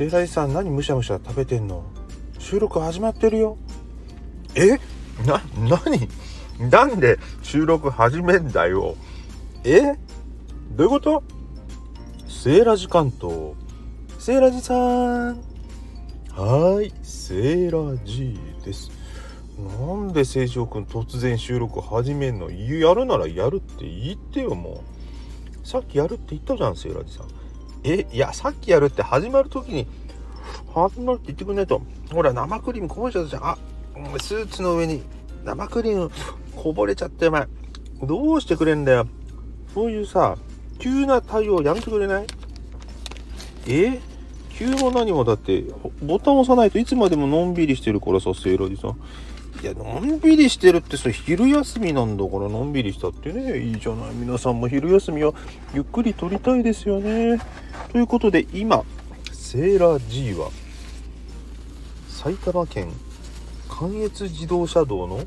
セイラジさん何むしゃむしゃ食べてんの？収録始まってるよ。え？な何？なんで収録始めんだよ。え？どういうこと？セーラジ関東。セーラジさん。はいセーラジです。なんで清少くん突然収録始めんの？やるならやるって言ってよもう。さっきやるって言ったじゃんセーラジさん。えいやさっきやるって始まる時に始まるって言ってくんないと。ほら生クリームこぼれちゃったじゃん。あスーツの上に生クリームこぼれちゃってお前。どうしてくれんだよ。そういうさ急な対応やめてくれない？え？急も何もだってボタン押さないといつまでものんびりしてるからさセイラジさん。いやのんびりしてるってそれ昼休みなんだからのんびりしたってね。いいじゃない。皆さんも昼休みはゆっくり取りたいですよね。ということで今セーラー G は埼玉県関越自動車道の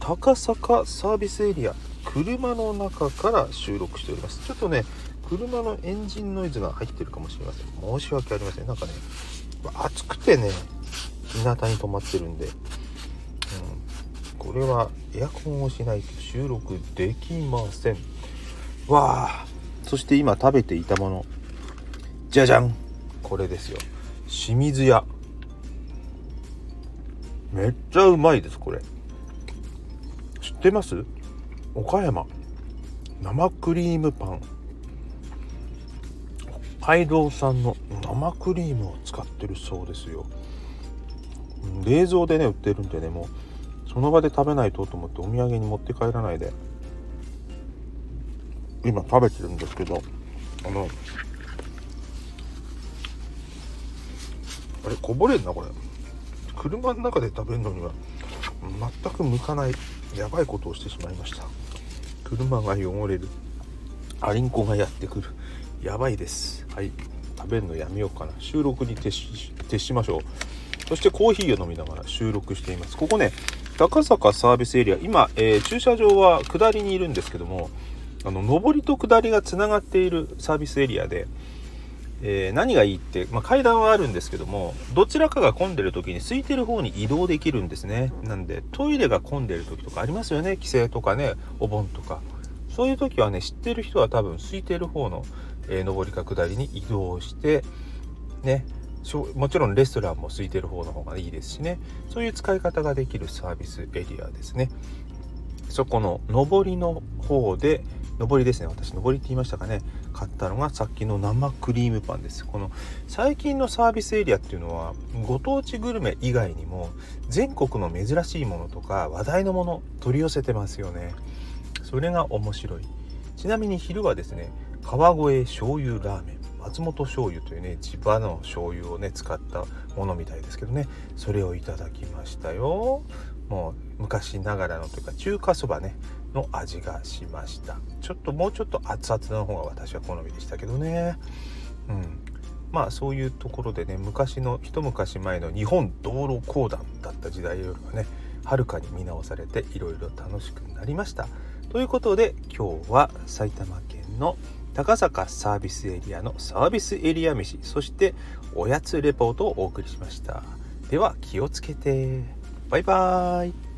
高坂サービスエリア車の中から収録しております。ちょっとね車のエンジンノイズが入ってるかもしれません。申し訳ありません。なんかね暑くてね日向に止まってるんで、これはエアコンをしないと収録できません。わあ。そして今食べていたもの。じゃじゃん。これですよ。清水屋。めっちゃうまいですこれ。知ってます？岡山。生クリームパン。北海道産の生クリームを使ってるそうですよ。冷蔵でね売ってるんでねもうその場で食べないとと思ってお土産に持って帰らないで。今食べてるんですけどあのあれこぼれんなこれ。車の中で食べるのには全く向かないやばいことをしてしまいました。車が汚れる。アリンコがやってくる。やばいです。はい。食べるのやめようかな。収録に徹し徹しましょう。そしてコーヒーを飲みながら収録しています。ここね高坂サービスエリア今、えー、駐車場は下りにいるんですけどもあの上りと下りがつながっているサービスエリアでえー、何がいいって、まあ、階段はあるんですけどもどちらかが混んでる時に空いてる方に移動できるんですね。なんでトイレが混んでる時とかありますよね。帰省とかねお盆とか。そういう時はね知ってる人は多分空いてる方の、えー、上りか下りに移動してねもちろんレストランも空いてる方の方がいいですしね。そういう使い方ができるサービスエリアですね。そこの上りの方で上りですね。私上りって言いましたかね。買ったのがさっきの生クリームパンです。この最近のサービスエリアっていうのはご当地グルメ以外にも全国の珍しいものとか話題のもの取り寄せてますよね。それが面白い。ちなみに昼はですね川越醤油ラーメン。松本醤油というね千葉の醤油をね使ったものみたいですけどね。それをいただきましたよ。もう昔ながらのというか中華そばねの味がしました。ちょっともうちょっと熱々の方が私は好みでしたけどね。うん。まあそういうところでね昔の一昔前の日本道路公団だった時代よりはねはるかに見直されていろいろ楽しくなりました。ということで今日は埼玉県の高坂サービスエリアのサービスエリア飯そしておやつレポートをお送りしました。では気をつけて。バイバーイ。